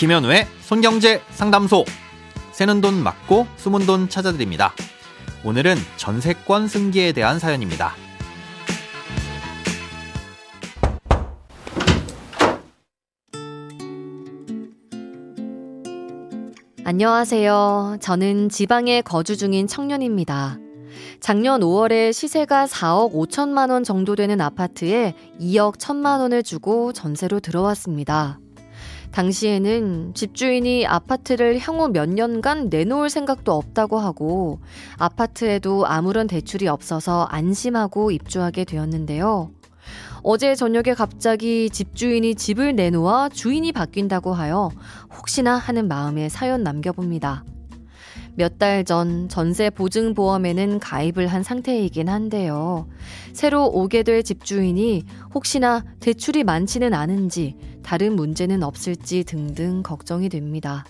김현우의 손경제 상담소. 새는 돈 맞고 숨은 돈 찾아드립니다. 오늘은 전세권 승계에 대한 사연입니다. 안녕하세요. 저는 지방에 거주 중인 청년입니다. 작년 5월에 시세가 4억 5천만 원 정도 되는 아파트에 2억 1천만 원을 주고 전세로 들어왔습니다. 당시에는 집주인이 아파트를 향후 몇 년간 내놓을 생각도 없다고 하고 아파트에도 아무런 대출이 없어서 안심하고 입주하게 되었는데요. 어제 저녁에 갑자기 집주인이 집을 내놓아 주인이 바뀐다고 하여 혹시나 하는 마음에 사연 남겨봅니다. 몇 달 전 전세 보증 보험에는 가입을 한 상태이긴 한데요. 새로 오게 될 집주인이 혹시나 대출이 많지는 않은지 다른 문제는 없을지 등등 걱정이 됩니다.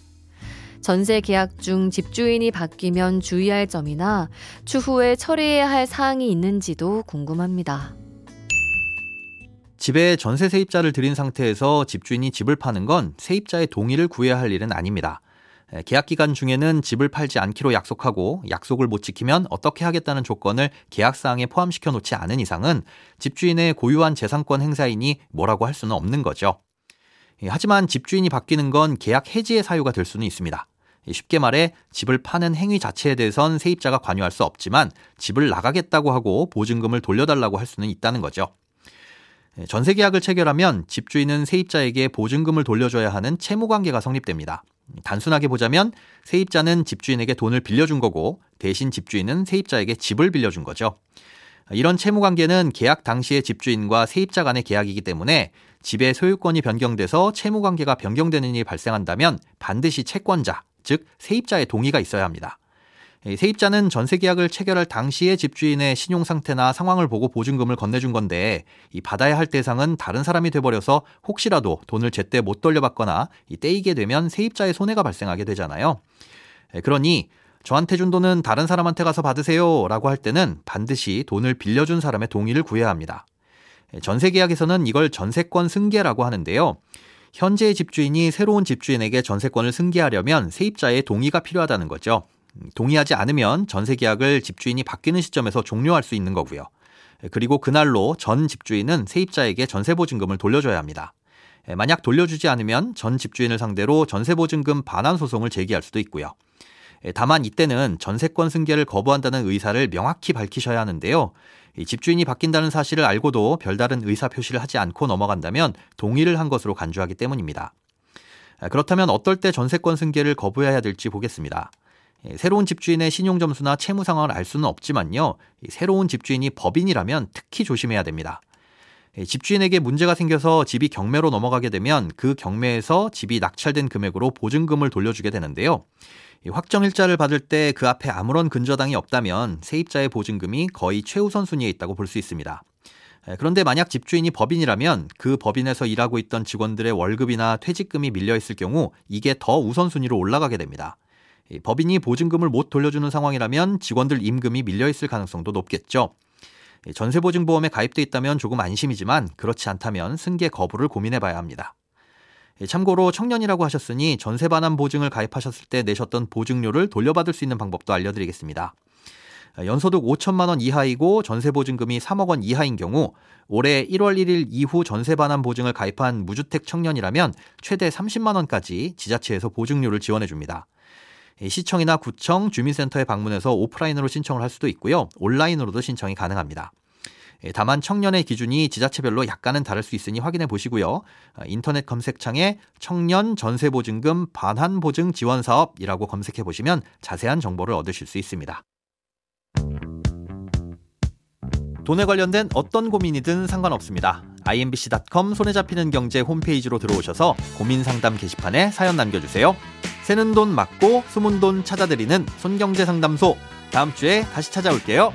전세 계약 중 집주인이 바뀌면 주의할 점이나 추후에 처리해야 할 사항이 있는지도 궁금합니다. 집에 전세 세입자를 들인 상태에서 집주인이 집을 파는 건 세입자의 동의를 구해야 할 일은 아닙니다. 계약 기간 중에는 집을 팔지 않기로 약속하고 약속을 못 지키면 어떻게 하겠다는 조건을 계약 사항에 포함시켜 놓지 않은 이상은 집주인의 고유한 재산권 행사이니 뭐라고 할 수는 없는 거죠. 하지만 집주인이 바뀌는 건 계약 해지의 사유가 될 수는 있습니다. 쉽게 말해 집을 파는 행위 자체에 대해선 세입자가 관여할 수 없지만 집을 나가겠다고 하고 보증금을 돌려달라고 할 수는 있다는 거죠. 전세 계약을 체결하면 집주인은 세입자에게 보증금을 돌려줘야 하는 채무 관계가 성립됩니다. 단순하게 보자면 세입자는 집주인에게 돈을 빌려준 거고 대신 집주인은 세입자에게 집을 빌려준 거죠. 이런 채무 관계는 계약 당시의 집주인과 세입자 간의 계약이기 때문에 집의 소유권이 변경돼서 채무 관계가 변경되는 일이 발생한다면 반드시 채권자, 즉 세입자의 동의가 있어야 합니다. 세입자는 전세 계약을 체결할 당시의 집주인의 신용 상태나 상황을 보고 보증금을 건네준 건데 이 받아야 할 대상은 다른 사람이 돼버려서 혹시라도 돈을 제때 못 돌려받거나 이 떼이게 되면 세입자의 손해가 발생하게 되잖아요. 그러니 저한테 준 돈은 다른 사람한테 가서 받으세요 라고 할 때는 반드시 돈을 빌려준 사람의 동의를 구해야 합니다. 전세 계약에서는 이걸 전세권 승계라고 하는데요. 현재의 집주인이 새로운 집주인에게 전세권을 승계하려면 세입자의 동의가 필요하다는 거죠. 동의하지 않으면 전세 계약을 집주인이 바뀌는 시점에서 종료할 수 있는 거고요. 그리고 그날로 전 집주인은 세입자에게 전세 보증금을 돌려줘야 합니다. 만약 돌려주지 않으면 전 집주인을 상대로 전세 보증금 반환 소송을 제기할 수도 있고요. 다만 이때는 전세권 승계를 거부한다는 의사를 명확히 밝히셔야 하는데요. 집주인이 바뀐다는 사실을 알고도 별다른 의사 표시를 하지 않고 넘어간다면 동의를 한 것으로 간주하기 때문입니다. 그렇다면 어떨 때 전세권 승계를 거부해야 될지 보겠습니다. 예, 새로운 집주인의 신용 점수나 채무 상황을 알 수는 없지만요. 새로운 집주인이 법인이라면 특히 조심해야 됩니다. 예, 집주인에게 문제가 생겨서 집이 경매로 넘어가게 되면 그 경매에서 집이 낙찰된 금액으로 보증금을 돌려주게 되는데요. 확정일자를 받을 때 그 앞에 아무런 근저당이 없다면 세입자의 보증금이 거의 최우선 순위에 있다고 볼 수 있습니다. 예, 그런데 만약 집주인이 법인이라면 그 법인에서 일하고 있던 직원들의 월급이나 퇴직금이 밀려 있을 경우 이게 더 우선순위로 올라가게 됩니다. 법인이 보증금을 못 돌려주는 상황이라면 직원들 임금이 밀려 있을 가능성도 높겠죠. 전세보증보험에 가입돼 있다면 조금 안심이지만 그렇지 않다면 승계 거부를 고민해 봐야 합니다. 참고로 청년이라고 하셨으니 전세 반환 보증을 가입하셨을 때 내셨던 보증료를 돌려받을 수 있는 방법도 알려드리겠습니다. 연소득 5천만 원 이하이고 전세 보증금이 3억 원 이하인 경우 올해 1월 1일 이후 전세 반환 보증을 가입한 무주택 청년이라면 최대 30만 원까지 지자체에서 보증료를 지원해 줍니다. 시청이나 구청, 주민센터에 방문해서 오프라인으로 신청을 할 수도 있고요. 온라인으로도 신청이 가능합니다. 다만 청년의 기준이 지자체별로 약간은 다를 수 있으니 확인해 보시고요. 인터넷 검색창에 청년 전세보증금 반환보증 지원 사업이라고 검색해 보시면 자세한 정보를 얻으실 수 있습니다. 돈에 관련된 어떤 고민이든 상관없습니다. imbc.com 손에 잡히는 경제 홈페이지로 들어오셔서 고민 상담 게시판에 사연 남겨주세요. 새는 돈 맞고 숨은 돈 찾아드리는 손경제 상담소. 다음 주에 다시 찾아올게요.